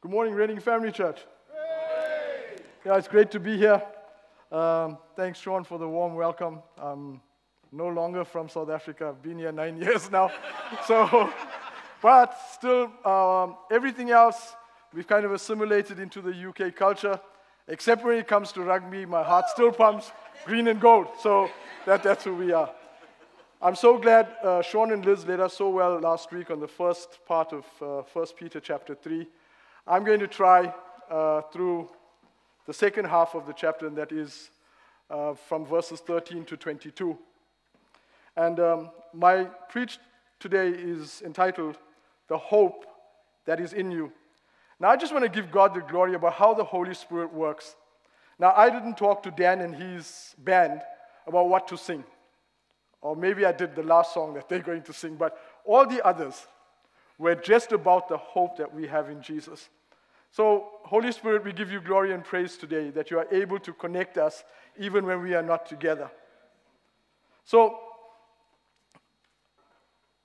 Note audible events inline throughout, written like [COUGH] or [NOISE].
Good morning, Reading Family Church. Yeah, it's great to be here. Um, thanks, Sean, for the warm welcome. I'm no longer from South Africa. I've been here nine [LAUGHS] years now. so, but still, um, everything else we've kind of assimilated into the UK culture. Except when it comes to rugby, my heart still pumps green and gold. So that, that's who we are. I'm so glad uh, Sean and Liz led us so well last week on the first part of uh, 1 Peter chapter 3. I'm going to try uh, through the second half of the chapter, and that is uh, from verses 13 to 22. And um, my preach today is entitled The Hope That Is in You. Now, I just want to give God the glory about how the Holy Spirit works. Now, I didn't talk to Dan and his band about what to sing. Or maybe I did the last song that they're going to sing, but all the others were just about the hope that we have in Jesus. So, Holy Spirit, we give you glory and praise today that you are able to connect us even when we are not together. So,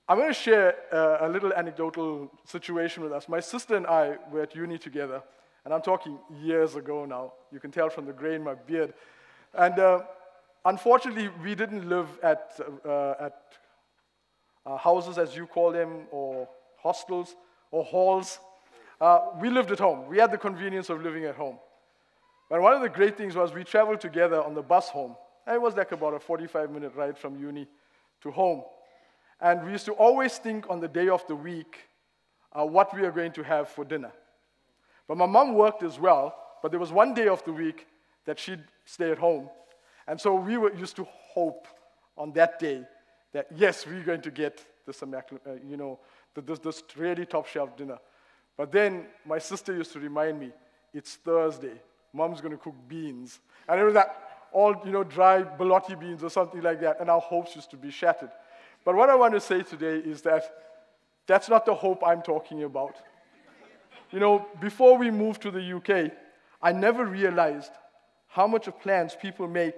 I'm going to share uh, a little anecdotal situation with us. My sister and I were at uni together, and I'm talking years ago now. You can tell from the gray in my beard. And uh, unfortunately, we didn't live at, uh, at uh, houses, as you call them, or hostels, or halls. Uh, we lived at home. We had the convenience of living at home. But one of the great things was we traveled together on the bus home. And it was like about a 45 minute ride from uni to home. And we used to always think on the day of the week uh, what we are going to have for dinner. But my mom worked as well, but there was one day of the week that she'd stay at home. And so we were used to hope on that day that, yes, we're going to get this, uh, you know, this, this really top shelf dinner. But then my sister used to remind me, it's Thursday. Mom's going to cook beans. And it was that all, you know, dry borlotti beans or something like that. And our hopes used to be shattered. But what I want to say today is that that's not the hope I'm talking about. You know, before we moved to the UK, I never realized how much of plans people make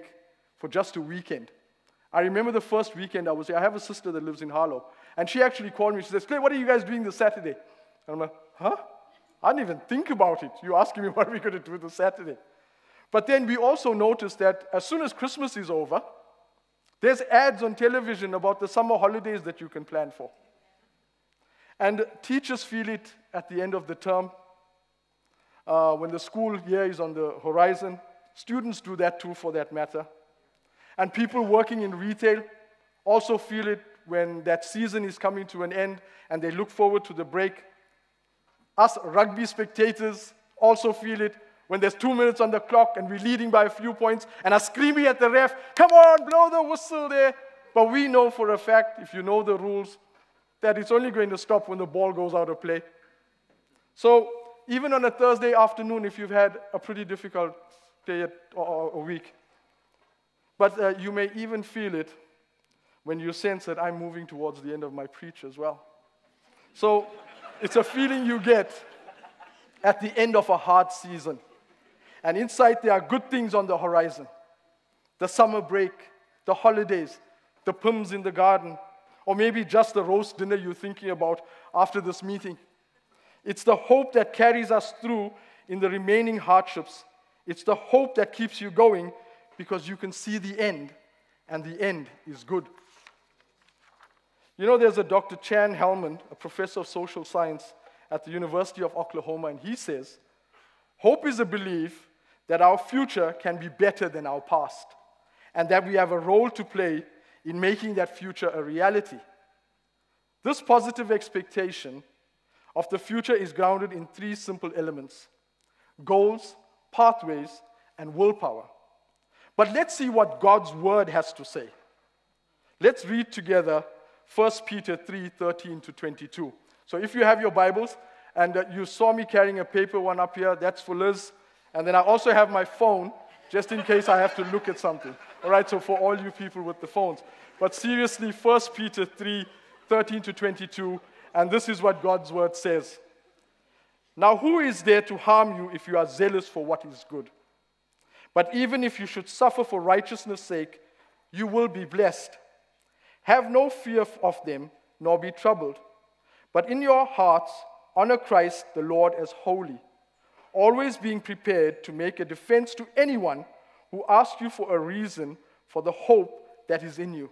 for just a weekend. I remember the first weekend I was here. I have a sister that lives in Harlow, and she actually called me. She says, Clay, what are you guys doing this Saturday? And I'm like, huh? I didn't even think about it. You're asking me [LAUGHS] what are we going to do this Saturday? But then we also noticed that as soon as Christmas is over, there's ads on television about the summer holidays that you can plan for. And teachers feel it at the end of the term. Uh, when the school year is on the horizon, students do that too, for that matter. And people working in retail also feel it when that season is coming to an end and they look forward to the break. Us rugby spectators also feel it when there's two minutes on the clock and we're leading by a few points and are screaming at the ref, come on, blow the whistle there. But we know for a fact, if you know the rules, that it's only going to stop when the ball goes out of play. So even on a Thursday afternoon, if you've had a pretty difficult day or a week, but uh, you may even feel it when you sense that I'm moving towards the end of my preach as well. So it's a feeling you get at the end of a hard season. And inside, there are good things on the horizon the summer break, the holidays, the Pimm's in the garden, or maybe just the roast dinner you're thinking about after this meeting. It's the hope that carries us through in the remaining hardships. It's the hope that keeps you going because you can see the end, and the end is good. You know, there's a Dr. Chan Hellman, a professor of social science at the University of Oklahoma, and he says, Hope is a belief that our future can be better than our past, and that we have a role to play in making that future a reality. This positive expectation of the future is grounded in three simple elements goals, pathways, and willpower. But let's see what God's word has to say. Let's read together 1 Peter 3 13 to 22. So if you have your Bibles and uh, you saw me carrying a paper one up here, that's for Liz. And then I also have my phone, just in case I have to look at something. All right, so for all you people with the phones. But seriously, 1 Peter 3 13 to 22, and this is what God's word says. Now, who is there to harm you if you are zealous for what is good? But even if you should suffer for righteousness' sake, you will be blessed. Have no fear of them, nor be troubled. But in your hearts, honor Christ the Lord as holy always being prepared to make a defense to anyone who asks you for a reason for the hope that is in you.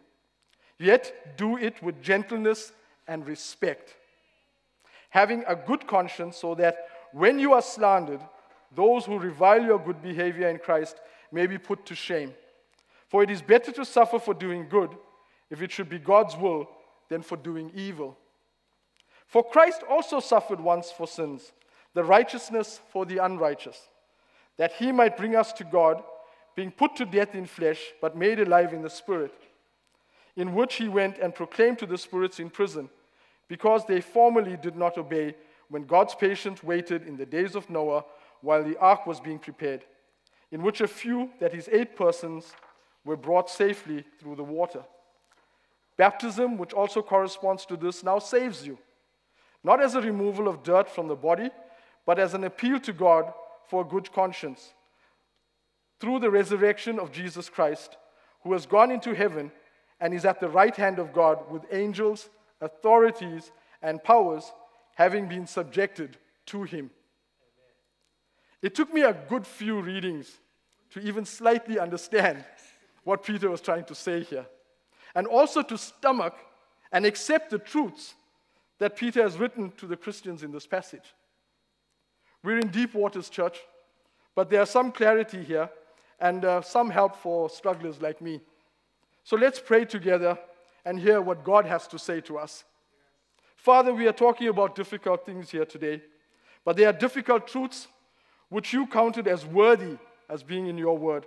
Yet do it with gentleness and respect, having a good conscience, so that when you are slandered, those who revile your good behavior in Christ may be put to shame. For it is better to suffer for doing good, if it should be God's will, than for doing evil. For Christ also suffered once for sins, the righteousness for the unrighteous, that he might bring us to God, being put to death in flesh, but made alive in the Spirit, in which he went and proclaimed to the spirits in prison, because they formerly did not obey when God's patience waited in the days of Noah while the ark was being prepared, in which a few, that is, eight persons, were brought safely through the water. Baptism, which also corresponds to this, now saves you, not as a removal of dirt from the body, but as an appeal to God for a good conscience. Through the resurrection of Jesus Christ, who has gone into heaven and is at the right hand of God with angels, authorities, and powers having been subjected to him. It took me a good few readings to even slightly understand [LAUGHS] what Peter was trying to say here, and also to stomach and accept the truths that Peter has written to the Christians in this passage. We're in deep waters, church, but there's some clarity here and uh, some help for strugglers like me. So let's pray together and hear what God has to say to us. Father, we are talking about difficult things here today, but they are difficult truths which you counted as worthy as being in your word.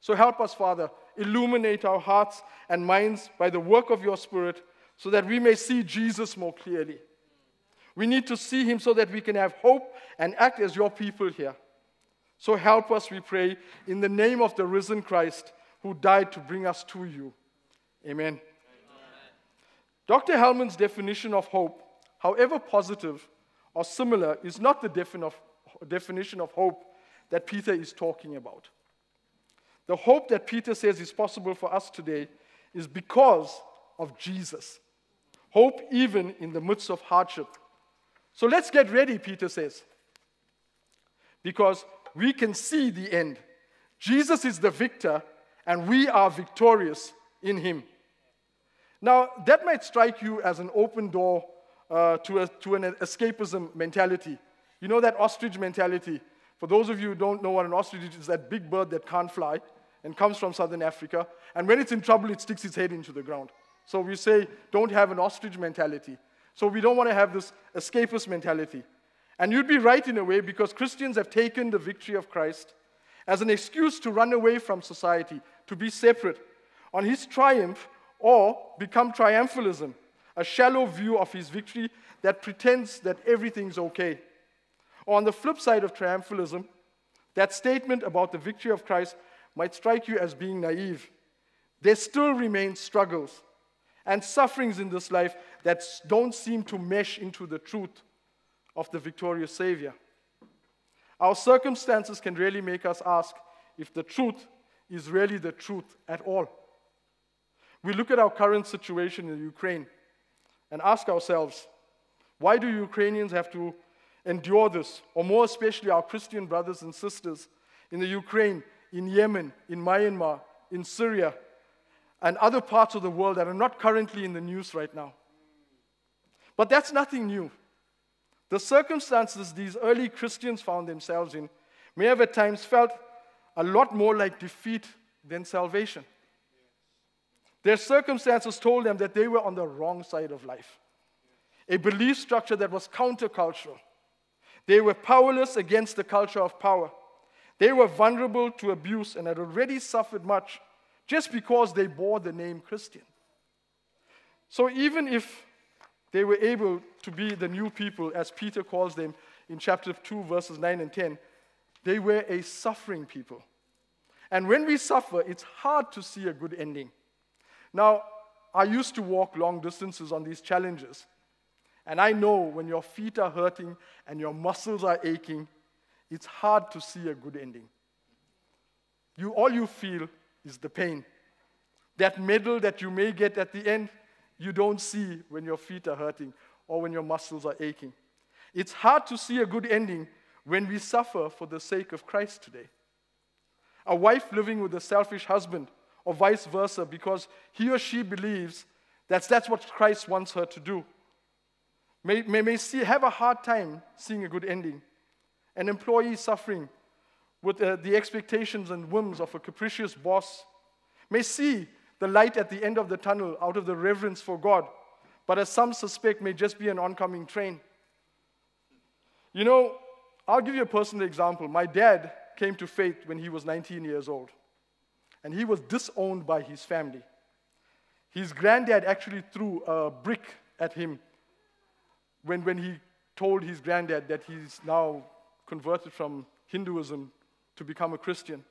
So help us, Father, illuminate our hearts and minds by the work of your Spirit so that we may see Jesus more clearly. We need to see him so that we can have hope and act as your people here. So help us, we pray, in the name of the risen Christ who died to bring us to you. Amen. Amen. Dr. Hellman's definition of hope, however positive or similar, is not the definition of definition of hope that Peter is talking about. The hope that Peter says is possible for us today is because of Jesus. Hope even in the midst of hardship. So let's get ready, Peter says, because we can see the end. Jesus is the victor, and we are victorious in him. Now, that might strike you as an open door uh, to, a, to an escapism mentality. You know that ostrich mentality. For those of you who don't know what an ostrich is, that big bird that can't fly and comes from southern Africa. And when it's in trouble, it sticks its head into the ground. So we say, don't have an ostrich mentality. So we don't want to have this escapist mentality. And you'd be right in a way because Christians have taken the victory of Christ as an excuse to run away from society, to be separate on his triumph, or become triumphalism, a shallow view of his victory that pretends that everything's okay. Or on the flip side of triumphalism, that statement about the victory of Christ might strike you as being naive. There still remain struggles and sufferings in this life that don't seem to mesh into the truth of the victorious Savior. Our circumstances can really make us ask if the truth is really the truth at all. We look at our current situation in Ukraine and ask ourselves, why do Ukrainians have to endure this, or more especially our Christian brothers and sisters in the Ukraine, in Yemen, in Myanmar, in Syria, and other parts of the world that are not currently in the news right now. But that's nothing new. The circumstances these early Christians found themselves in may have at times felt a lot more like defeat than salvation. Their circumstances told them that they were on the wrong side of life, a belief structure that was countercultural, they were powerless against the culture of power. They were vulnerable to abuse and had already suffered much just because they bore the name Christian. So even if they were able to be the new people, as Peter calls them in chapter 2, verses 9 and 10, they were a suffering people. And when we suffer, it's hard to see a good ending. Now, I used to walk long distances on these challenges. And I know when your feet are hurting and your muscles are aching, it's hard to see a good ending. You, all you feel is the pain. That medal that you may get at the end, you don't see when your feet are hurting or when your muscles are aching. It's hard to see a good ending when we suffer for the sake of Christ today? A wife living with a selfish husband, or vice versa, because he or she believes that that's what Christ wants her to do. May, may, may see, have a hard time seeing a good ending. An employee suffering with uh, the expectations and whims of a capricious boss may see the light at the end of the tunnel out of the reverence for God, but as some suspect, may just be an oncoming train. You know, I'll give you a personal example. My dad came to faith when he was 19 years old, and he was disowned by his family. His granddad actually threw a brick at him when, when he told his granddad that he's now converted from Hinduism to become a Christian.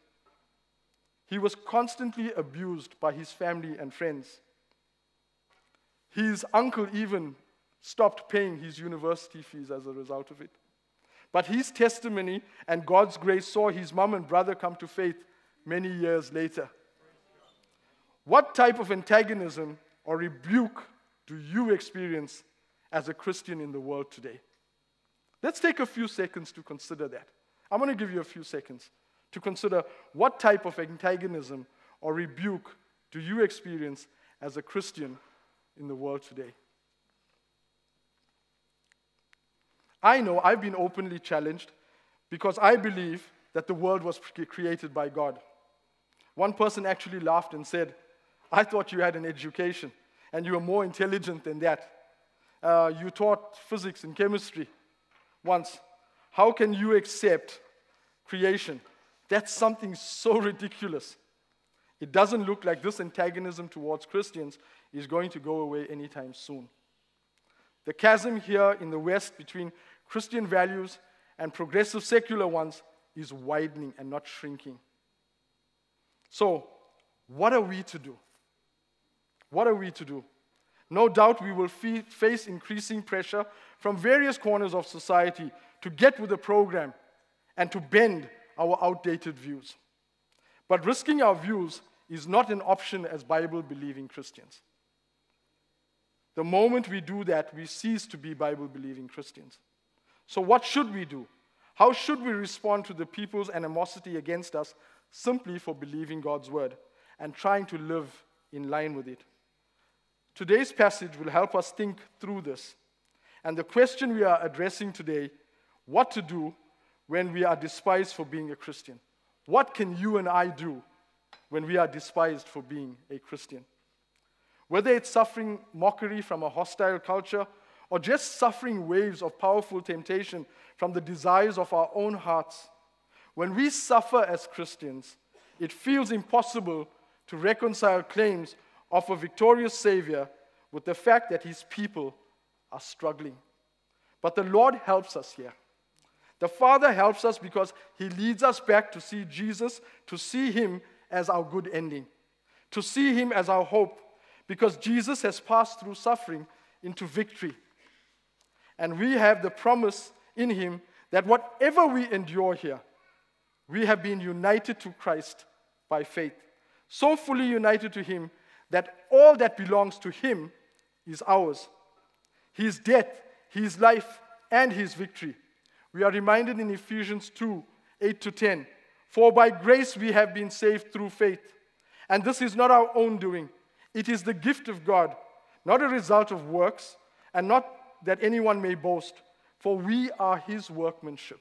He was constantly abused by his family and friends. His uncle even stopped paying his university fees as a result of it. But his testimony and God's grace saw his mom and brother come to faith many years later. What type of antagonism or rebuke do you experience as a Christian in the world today? Let's take a few seconds to consider that. I'm going to give you a few seconds to consider what type of antagonism or rebuke do you experience as a Christian in the world today. I know I've been openly challenged because I believe that the world was created by God. One person actually laughed and said, I thought you had an education and you were more intelligent than that. Uh, you taught physics and chemistry once. How can you accept creation? That's something so ridiculous. It doesn't look like this antagonism towards Christians is going to go away anytime soon. The chasm here in the West between Christian values and progressive secular ones is widening and not shrinking. So, what are we to do? What are we to do? No doubt we will face increasing pressure from various corners of society to get with the program and to bend our outdated views. But risking our views is not an option as Bible believing Christians. The moment we do that, we cease to be Bible believing Christians. So, what should we do? How should we respond to the people's animosity against us simply for believing God's word and trying to live in line with it? Today's passage will help us think through this. And the question we are addressing today what to do when we are despised for being a Christian? What can you and I do when we are despised for being a Christian? Whether it's suffering mockery from a hostile culture or just suffering waves of powerful temptation from the desires of our own hearts, when we suffer as Christians, it feels impossible to reconcile claims of a victorious Savior with the fact that his people are struggling. But the Lord helps us here. The Father helps us because He leads us back to see Jesus, to see Him as our good ending, to see Him as our hope, because Jesus has passed through suffering into victory. And we have the promise in Him that whatever we endure here, we have been united to Christ by faith, so fully united to Him that all that belongs to Him is ours. His death, His life, and His victory we are reminded in Ephesians 2 8 to 10 For by grace we have been saved through faith. And this is not our own doing, it is the gift of God, not a result of works, and not that anyone may boast. For we are his workmanship,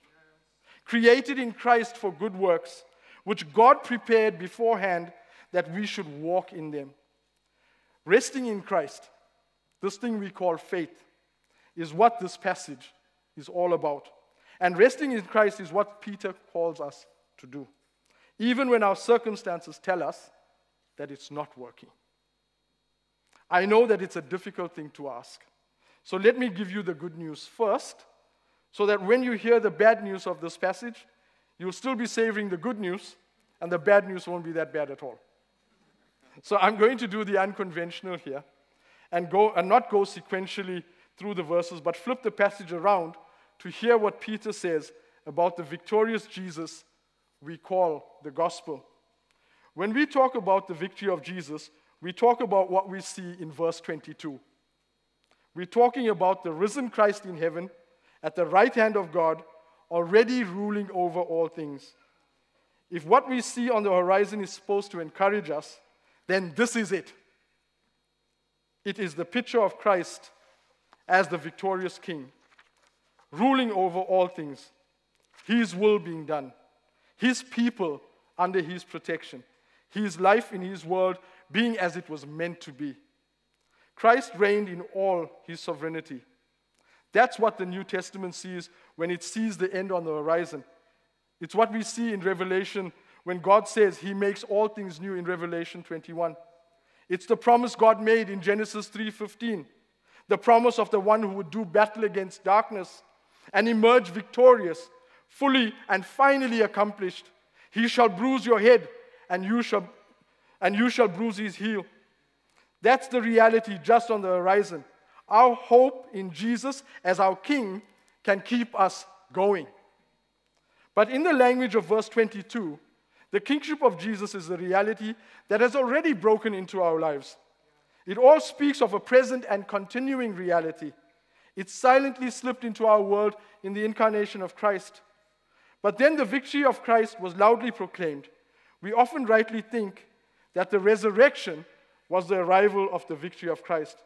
created in Christ for good works, which God prepared beforehand that we should walk in them. Resting in Christ, this thing we call faith, is what this passage is all about. And resting in Christ is what Peter calls us to do, even when our circumstances tell us that it's not working. I know that it's a difficult thing to ask. So let me give you the good news first, so that when you hear the bad news of this passage, you'll still be savoring the good news, and the bad news won't be that bad at all. So I'm going to do the unconventional here and go and not go sequentially through the verses, but flip the passage around to hear what Peter says about the victorious Jesus we call the gospel. When we talk about the victory of Jesus, we talk about what we see in verse 22. We're talking about the risen Christ in heaven at the right hand of God, already ruling over all things. If what we see on the horizon is supposed to encourage us, then this is it. It is the picture of Christ as the victorious king, ruling over all things, his will being done, his people under his protection, his life in his world being as it was meant to be. Christ reigned in all his sovereignty. That's what the New Testament sees when it sees the end on the horizon. It's what we see in Revelation when God says he makes all things new in Revelation 21. It's the promise God made in Genesis 3:15. The promise of the one who would do battle against darkness and emerge victorious, fully and finally accomplished. He shall bruise your head and you shall and you shall bruise his heel. That's the reality just on the horizon. Our hope in Jesus as our King can keep us going. But in the language of verse 22, the kingship of Jesus is a reality that has already broken into our lives. It all speaks of a present and continuing reality. It silently slipped into our world in the incarnation of Christ. But then the victory of Christ was loudly proclaimed. We often rightly think that the resurrection was the arrival of the victory of Christ.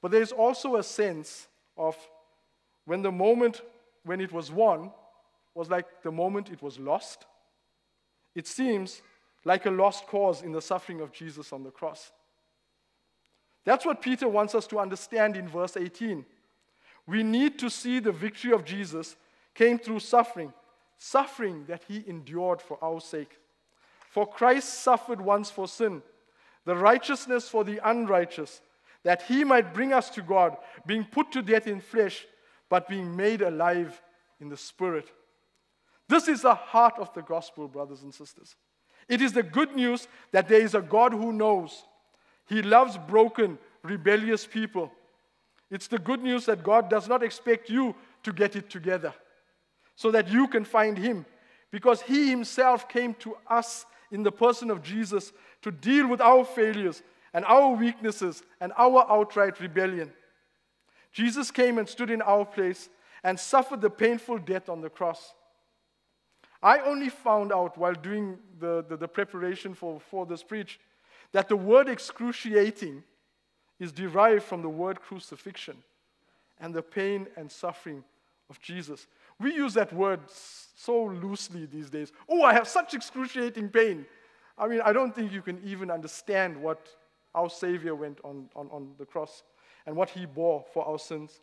But there is also a sense of when the moment when it was won was like the moment it was lost. It seems like a lost cause in the suffering of Jesus on the cross. That's what Peter wants us to understand in verse 18. We need to see the victory of Jesus came through suffering, suffering that he endured for our sake. For Christ suffered once for sin, the righteousness for the unrighteous, that he might bring us to God, being put to death in flesh, but being made alive in the spirit. This is the heart of the gospel, brothers and sisters. It is the good news that there is a God who knows. He loves broken, rebellious people. It's the good news that God does not expect you to get it together so that you can find Him because He Himself came to us in the person of Jesus to deal with our failures and our weaknesses and our outright rebellion. Jesus came and stood in our place and suffered the painful death on the cross. I only found out while doing the, the, the, preparation for, for this preach that the word excruciating is derived from the word crucifixion and the pain and suffering of Jesus. We use that word so loosely these days. Oh, I have such excruciating pain. I mean, I don't think you can even understand what our Savior went on, on, on the cross and what he bore for our sins.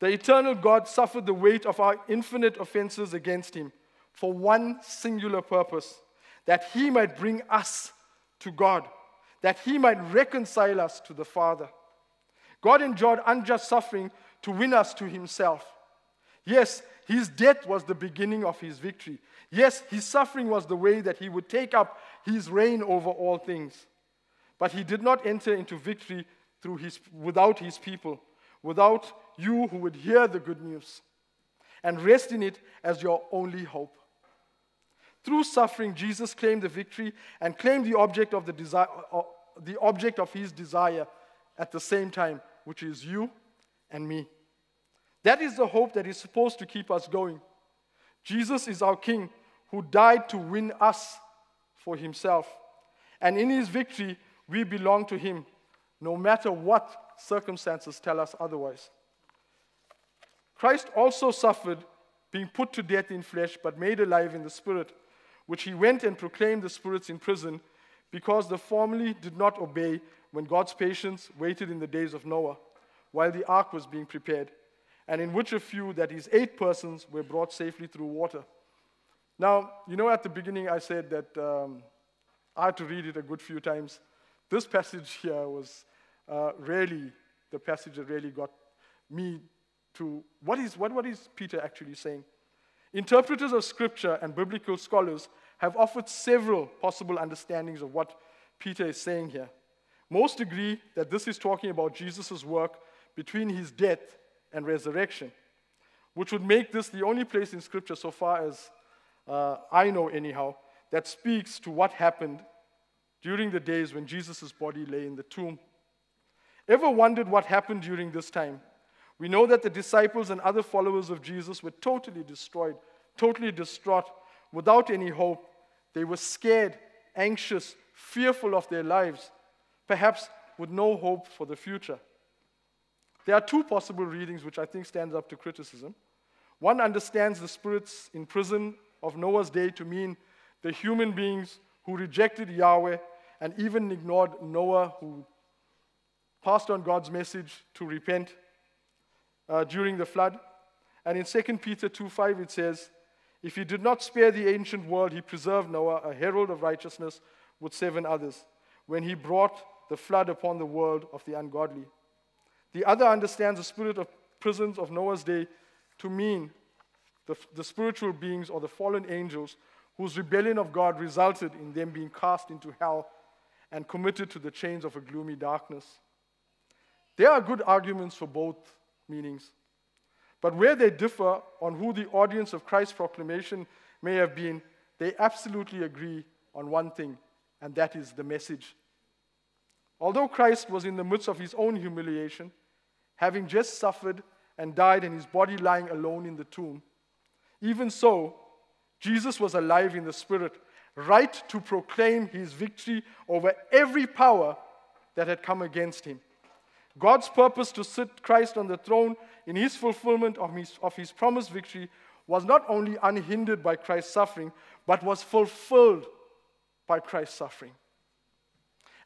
The eternal God suffered the weight of our infinite offenses against him for one singular purpose that he might bring us to God, that he might reconcile us to the Father. God endured unjust suffering to win us to himself. Yes, his death was the beginning of his victory. Yes, his suffering was the way that he would take up his reign over all things. But he did not enter into victory through his, without his people, without you who would hear the good news and rest in it as your only hope. Through suffering, Jesus claimed the victory and claimed the object of, the, desire, uh, the object of his desire at the same time, which is you and me. That is the hope that is supposed to keep us going. Jesus is our King who died to win us for himself. And in his victory, we belong to him, no matter what circumstances tell us otherwise. Christ also suffered, being put to death in flesh, but made alive in the spirit, which he went and proclaimed the spirits in prison, because the formerly did not obey when God's patience waited in the days of Noah, while the ark was being prepared, and in which a few, that is, eight persons, were brought safely through water. Now, you know, at the beginning I said that um, I had to read it a good few times. This passage here was uh, really the passage that really got me to what is, what, what is Peter actually saying? Interpreters of scripture and biblical scholars have offered several possible understandings of what Peter is saying here. Most agree that this is talking about Jesus' work between his death and resurrection, which would make this the only place in scripture, so far as uh, I know anyhow, that speaks to what happened during the days when Jesus' body lay in the tomb. Ever wondered what happened during this time? We know that the disciples and other followers of Jesus were totally destroyed, totally distraught, without any hope. They were scared, anxious, fearful of their lives, perhaps with no hope for the future. There are two possible readings which I think stands up to criticism. One understands the spirits in prison of Noah's day to mean the human beings who rejected Yahweh and even ignored Noah, who passed on God's message to repent uh, during the flood. And in 2 Peter 2:5 it says, If he did not spare the ancient world, he preserved Noah, a herald of righteousness, with seven others, when he brought the flood upon the world of the ungodly. The other understands the spirit of prisons of Noah's day to mean the, the spiritual beings or the fallen angels whose rebellion of God resulted in them being cast into hell and committed to the chains of a gloomy darkness. There are good arguments for both meanings. But where they differ on who the audience of Christ's proclamation may have been, they absolutely agree on one thing, and that is the message. Although Christ was in the midst of his own humiliation, having just suffered and died and his body lying alone in the tomb, even so, Jesus was alive in the Spirit, right to proclaim his victory over every power that had come against him. God's purpose to sit Christ on the throne in his fulfillment of his, of his promised victory was not only unhindered by Christ's suffering, but was fulfilled by Christ's suffering.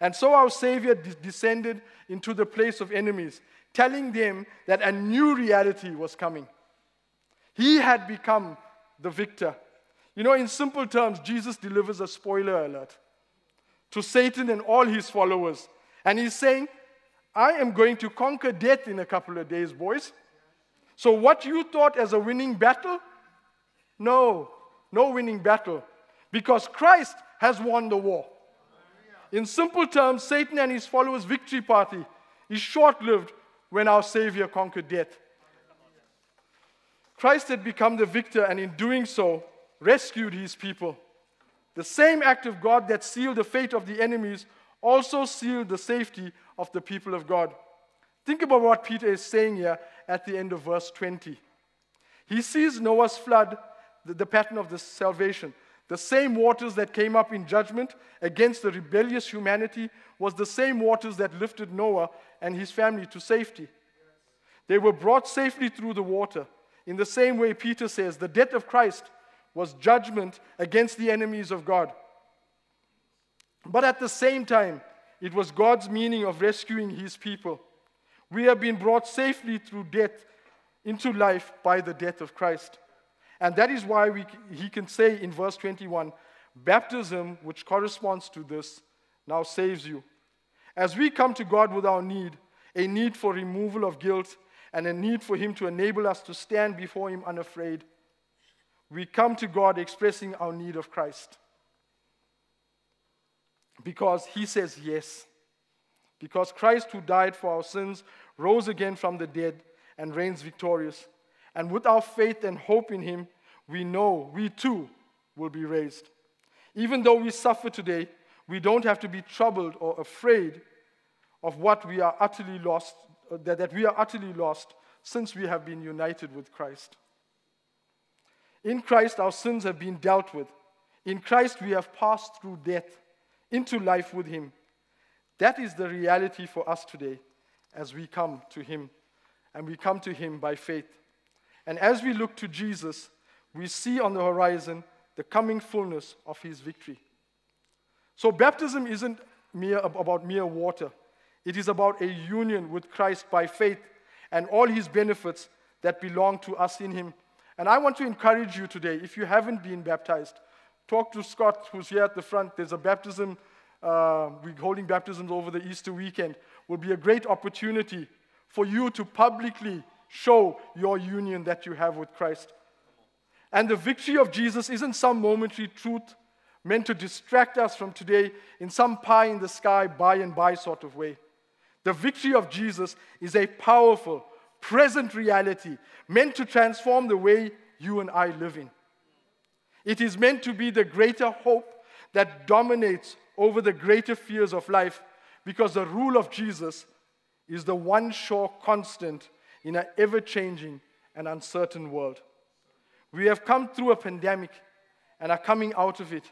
And so our Savior de- descended into the place of enemies, telling them that a new reality was coming. He had become the victor. You know, in simple terms, Jesus delivers a spoiler alert to Satan and all his followers. And he's saying, I am going to conquer death in a couple of days, boys. So, what you thought as a winning battle? No, no winning battle. Because Christ has won the war. In simple terms, Satan and his followers' victory party is short lived when our Savior conquered death. Christ had become the victor, and in doing so, rescued his people. The same act of God that sealed the fate of the enemies also sealed the safety of the people of God. Think about what Peter is saying here at the end of verse 20. He sees Noah's flood, the, the pattern of the salvation. The same waters that came up in judgment against the rebellious humanity was the same waters that lifted Noah and his family to safety. They were brought safely through the water. In the same way, Peter says, the death of Christ was judgment against the enemies of God. But at the same time, it was God's meaning of rescuing his people. We have been brought safely through death into life by the death of Christ. And that is why we, he can say in verse 21 baptism, which corresponds to this, now saves you. As we come to God with our need, a need for removal of guilt, and a need for Him to enable us to stand before Him unafraid, we come to God expressing our need of Christ because he says yes. Because Christ, who died for our sins, rose again from the dead and reigns victorious. And with our faith and hope in him, we know we too will be raised. Even though we suffer today, we don't have to be troubled or afraid of what we are utterly lost, uh, that, that we are utterly lost since we have been united with Christ. In Christ, our sins have been dealt with. In Christ, we have passed through death into life with Him. That is the reality for us today as we come to Him. And we come to Him by faith. And as we look to Jesus, we see on the horizon the coming fullness of His victory. So, baptism isn't mere, about mere water, it is about a union with Christ by faith and all His benefits that belong to us in Him. And I want to encourage you today, if you haven't been baptized, Talk to Scott, who's here at the front. There's a baptism. Uh, we're holding baptisms over the Easter weekend. Will be a great opportunity for you to publicly show your union that you have with Christ. And the victory of Jesus isn't some momentary truth meant to distract us from today in some pie in the sky, by and by sort of way. The victory of Jesus is a powerful, present reality meant to transform the way you and I live in. It is meant to be the greater hope that dominates over the greater fears of life because the rule of Jesus is the one sure constant in an ever changing and uncertain world. We have come through a pandemic and are coming out of it.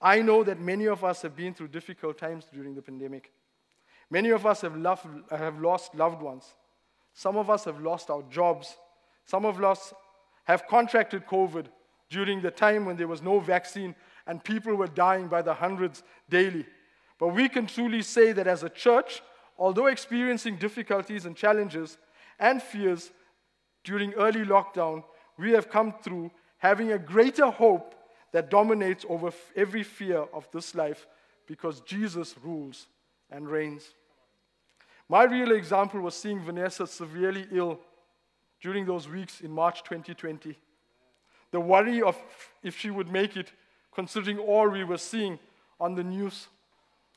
I know that many of us have been through difficult times during the pandemic. Many of us have, loved, have lost loved ones. Some of us have lost our jobs. Some of us have contracted COVID during the time when there was no vaccine and people were dying by the hundreds daily. But we can truly say that as a church, although experiencing difficulties and challenges and fears during early lockdown, we have come through having a greater hope that dominates over every fear of this life because Jesus rules and reigns. My real example was seeing Vanessa severely ill during those weeks in March 2020. The worry of if she would make it, considering all we were seeing on the news.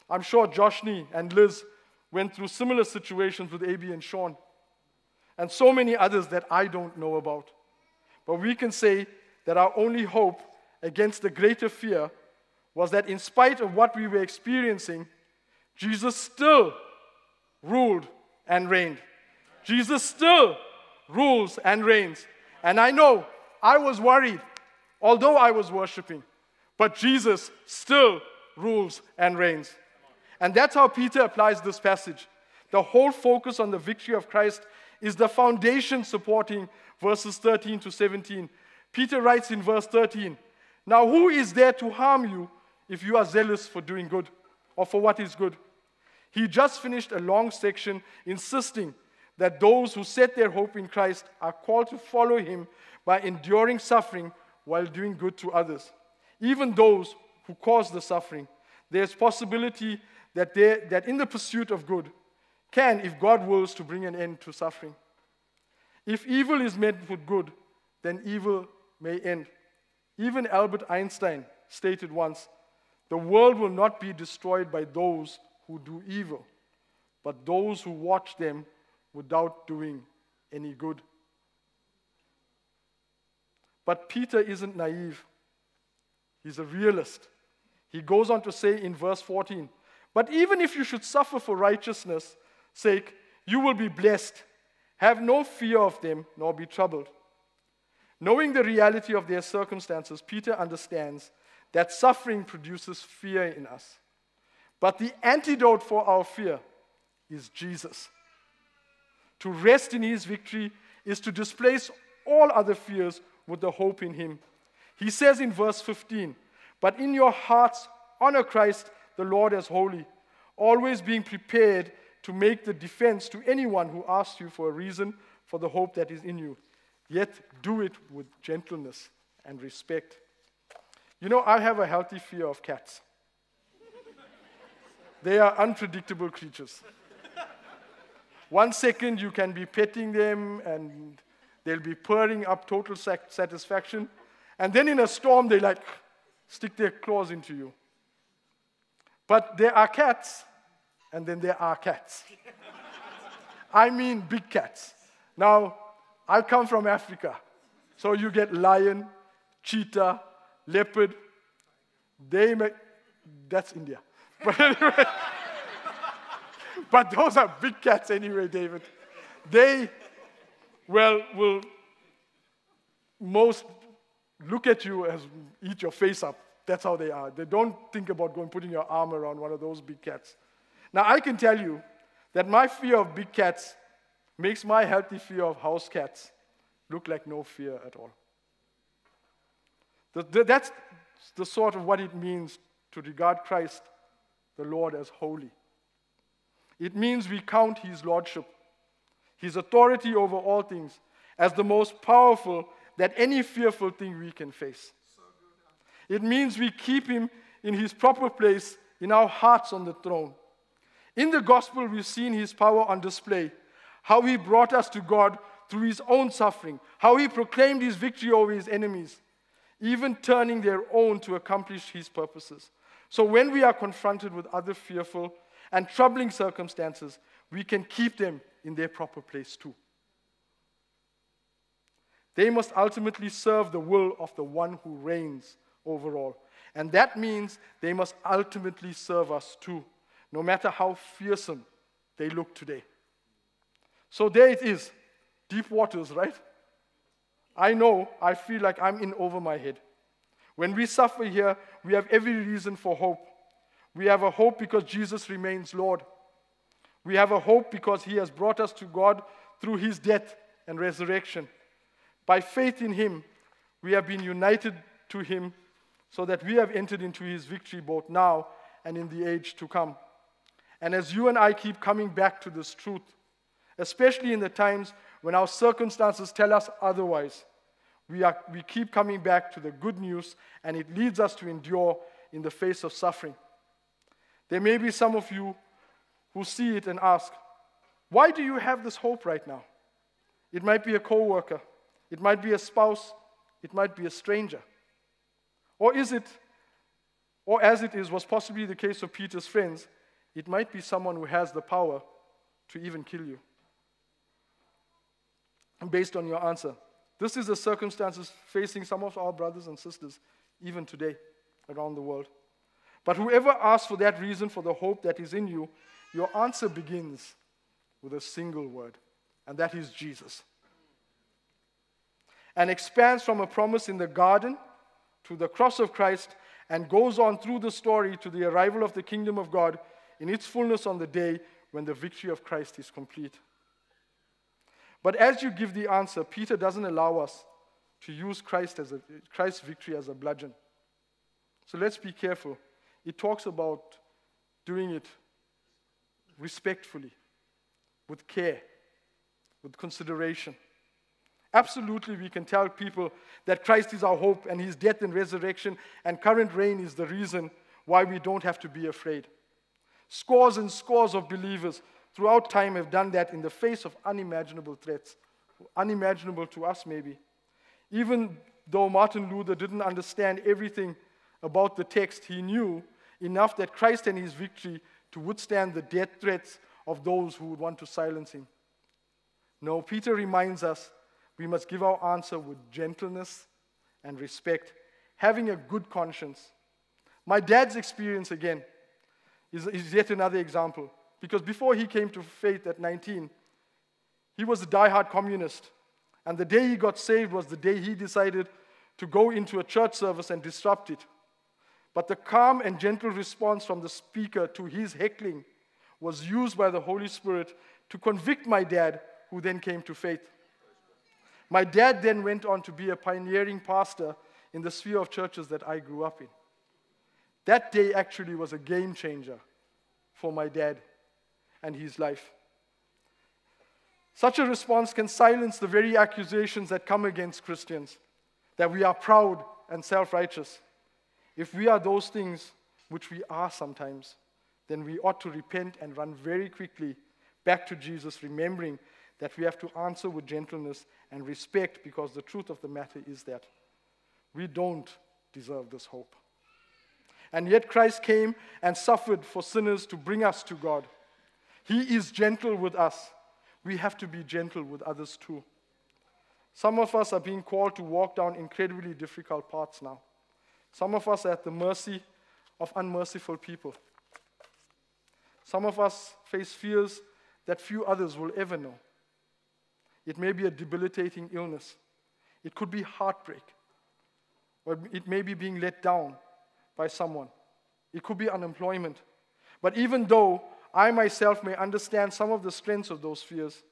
I'm sure Joshny and Liz went through similar situations with AB and Sean, and so many others that I don't know about. But we can say that our only hope against the greater fear was that in spite of what we were experiencing, Jesus still ruled and reigned. Jesus still rules and reigns. And I know I was worried, although I was worshiping, but Jesus still rules and reigns. And that's how Peter applies this passage. The whole focus on the victory of Christ is the foundation supporting verses 13 to 17. Peter writes in verse 13 Now, who is there to harm you if you are zealous for doing good or for what is good? He just finished a long section insisting that those who set their hope in Christ are called to follow him by enduring suffering while doing good to others. Even those who cause the suffering, there's possibility that, they, that in the pursuit of good can, if God wills, to bring an end to suffering. If evil is met with good, then evil may end. Even Albert Einstein stated once the world will not be destroyed by those who do evil, but those who watch them without doing any good. But Peter isn't naive, he's a realist. He goes on to say in verse 14, But even if you should suffer for righteousness' sake, you will be blessed. Have no fear of them, nor be troubled. Knowing the reality of their circumstances, Peter understands that suffering produces fear in us. But the antidote for our fear is Jesus. To rest in his victory is to displace all other fears with the hope in him. He says in verse 15, But in your hearts, honor Christ the Lord as holy, always being prepared to make the defense to anyone who asks you for a reason for the hope that is in you. Yet do it with gentleness and respect. You know, I have a healthy fear of cats. they are unpredictable creatures. One second you can be petting them and they'll be purring up total satisfaction. And then in a storm, they like stick their claws into you. But there are cats, and then there are cats. I mean big cats. Now, I come from Africa. So you get lion, cheetah, leopard. They make, that's India. [LAUGHS] But anyway, [LAUGHS] but those are big cats anyway, David. They, well, will most look at you as eat your face up. That's how they are. They don't think about going putting your arm around one of those big cats. Now, I can tell you that my fear of big cats makes my healthy fear of house cats look like no fear at all. That's the sort of what it means to regard Christ, the Lord, as holy. It means we count his lordship, his authority over all things, as the most powerful that any fearful thing we can face. It means we keep him in his proper place in our hearts on the throne. In the gospel, we've seen his power on display, how he brought us to God through his own suffering, how he proclaimed his victory over his enemies, even turning their own to accomplish his purposes. So when we are confronted with other fearful and troubling circumstances, we can keep them in their proper place too. They must ultimately serve the will of the one who reigns over all. And that means they must ultimately serve us too, no matter how fearsome they look today. So there it is Deep waters, right? I know I feel like I'm in over my head. When we suffer here, we have every reason for hope. We have a hope because Jesus remains Lord. We have a hope because he has brought us to God through his death and resurrection. By faith in him, we have been united to him so that we have entered into his victory both now and in the age to come. And as you and I keep coming back to this truth, especially in the times when our circumstances tell us otherwise, we, are, we keep coming back to the good news and it leads us to endure in the face of suffering. There may be some of you who see it and ask, why do you have this hope right now? It might be a coworker, it might be a spouse, it might be a stranger. Or is it, or as it is, was possibly the case of Peter's friends, it might be someone who has the power to even kill you. Based on your answer, this is the circumstances facing some of our brothers and sisters even today around the world. But whoever asks for that reason for the hope that is in you, your answer begins with a single word, and that is Jesus. And expands from a promise in the garden to the cross of Christ and goes on through the story to the arrival of the kingdom of God in its fullness on the day when the victory of Christ is complete. But as you give the answer, Peter doesn't allow us to use Christ as a, Christ's victory as a bludgeon. So let's be careful. It talks about doing it respectfully, with care, with consideration. Absolutely, we can tell people that Christ is our hope and his death and resurrection and current reign is the reason why we don't have to be afraid. Scores and scores of believers throughout time have done that in the face of unimaginable threats, unimaginable to us maybe. Even though Martin Luther didn't understand everything about the text, he knew enough that Christ and his victory to withstand the death threats of those who would want to silence him. No, Peter reminds us we must give our answer with gentleness and respect, having a good conscience. My dad's experience, again, is, is yet another example. Because before he came to faith at 19, he was a die-hard communist. And the day he got saved was the day he decided to go into a church service and disrupt it. But the calm and gentle response from the speaker to his heckling was used by the Holy Spirit to convict my dad, who then came to faith. My dad then went on to be a pioneering pastor in the sphere of churches that I grew up in. That day actually was a game changer for my dad and his life. Such a response can silence the very accusations that come against Christians that we are proud and self righteous. If we are those things, which we are sometimes, then we ought to repent and run very quickly back to Jesus, remembering that we have to answer with gentleness and respect because the truth of the matter is that we don't deserve this hope. And yet Christ came and suffered for sinners to bring us to God. He is gentle with us. We have to be gentle with others too. Some of us are being called to walk down incredibly difficult paths now. Some of us are at the mercy of unmerciful people. Some of us face fears that few others will ever know. It may be a debilitating illness, it could be heartbreak, or it may be being let down by someone. It could be unemployment. But even though I myself may understand some of the strengths of those fears,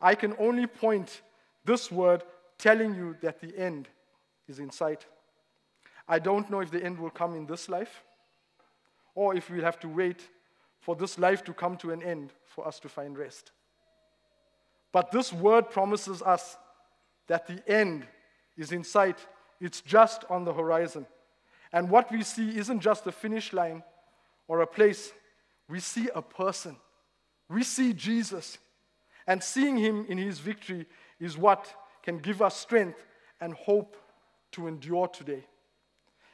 I can only point this word telling you that the end is in sight. I don't know if the end will come in this life or if we'll have to wait for this life to come to an end for us to find rest. But this word promises us that the end is in sight, it's just on the horizon. And what we see isn't just a finish line or a place, we see a person. We see Jesus. And seeing him in his victory is what can give us strength and hope to endure today.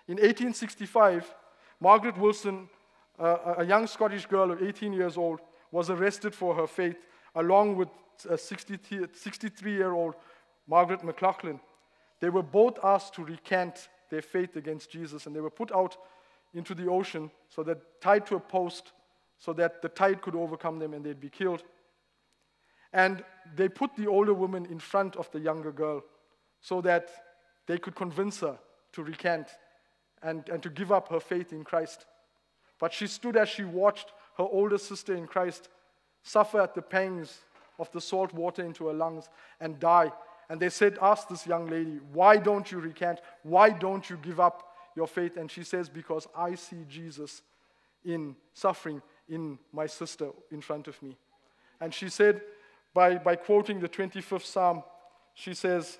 In 1865, Margaret Wilson, uh, a young Scottish girl of 18 years old, was arrested for her faith, along with a 63 year old Margaret McLachlan. They were both asked to recant their faith against Jesus. And they were put out into the ocean so that tied to a post so that the tide could overcome them and they'd be killed. And they put the older woman in front of the younger girl so that they could convince her to recant and, and to give up her faith in Christ. But she stood as she watched her older sister in Christ suffer at the pangs of the salt water into her lungs and die. And they said, Ask this young lady, why don't you recant? Why don't you give up your faith? And she says, Because I see Jesus in suffering in my sister in front of me. And she said, by, by quoting the 25th Psalm, she says,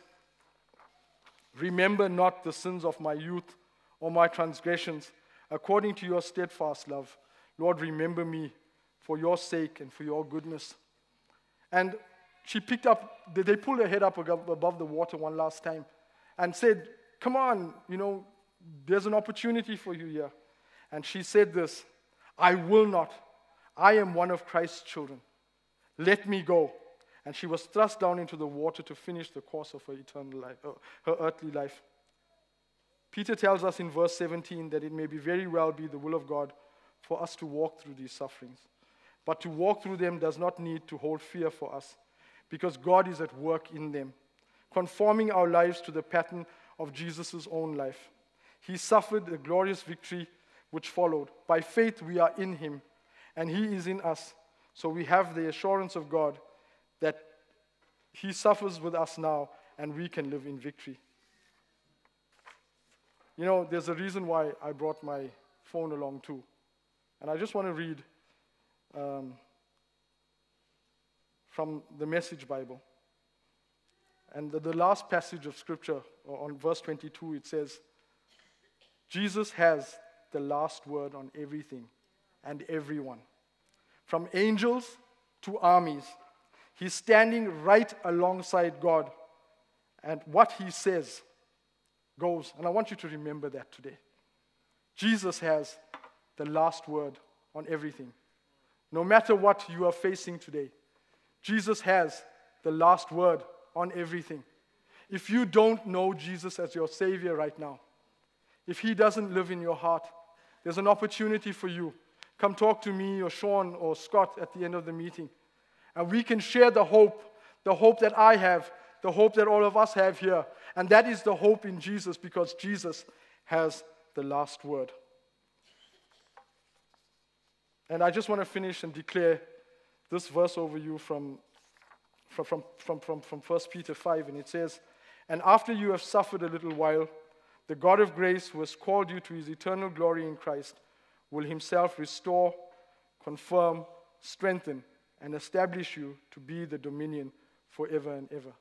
Remember not the sins of my youth or my transgressions, according to your steadfast love. Lord, remember me for your sake and for your goodness. And she picked up, they pulled her head up above the water one last time and said, Come on, you know, there's an opportunity for you here. And she said this I will not. I am one of Christ's children. Let me go. And she was thrust down into the water to finish the course of her eternal life, uh, her earthly life. Peter tells us in verse 17 that it may be very well be the will of God for us to walk through these sufferings. But to walk through them does not need to hold fear for us, because God is at work in them, conforming our lives to the pattern of Jesus' own life. He suffered a glorious victory which followed. By faith, we are in him, and he is in us. So we have the assurance of God that he suffers with us now, and we can live in victory. You know, there's a reason why I brought my phone along too. And I just want to read um, from the Message Bible. And the, the last passage of Scripture, on verse 22, it says, Jesus has the last word on everything and everyone, from angels to armies. He's standing right alongside God, and what he says goes. And I want you to remember that today. Jesus has the last word on everything. No matter what you are facing today, Jesus has the last word on everything. If you don't know Jesus as your Savior right now, if He doesn't live in your heart, there's an opportunity for you. Come talk to me or Sean or Scott at the end of the meeting. And we can share the hope, the hope that I have, the hope that all of us have here. And that is the hope in Jesus because Jesus has the last word. And I just want to finish and declare this verse over you from, from, from, from, from, from 1 Peter 5. And it says, And after you have suffered a little while, the God of grace, who has called you to his eternal glory in Christ, will himself restore, confirm, strengthen, and establish you to be the dominion forever and ever.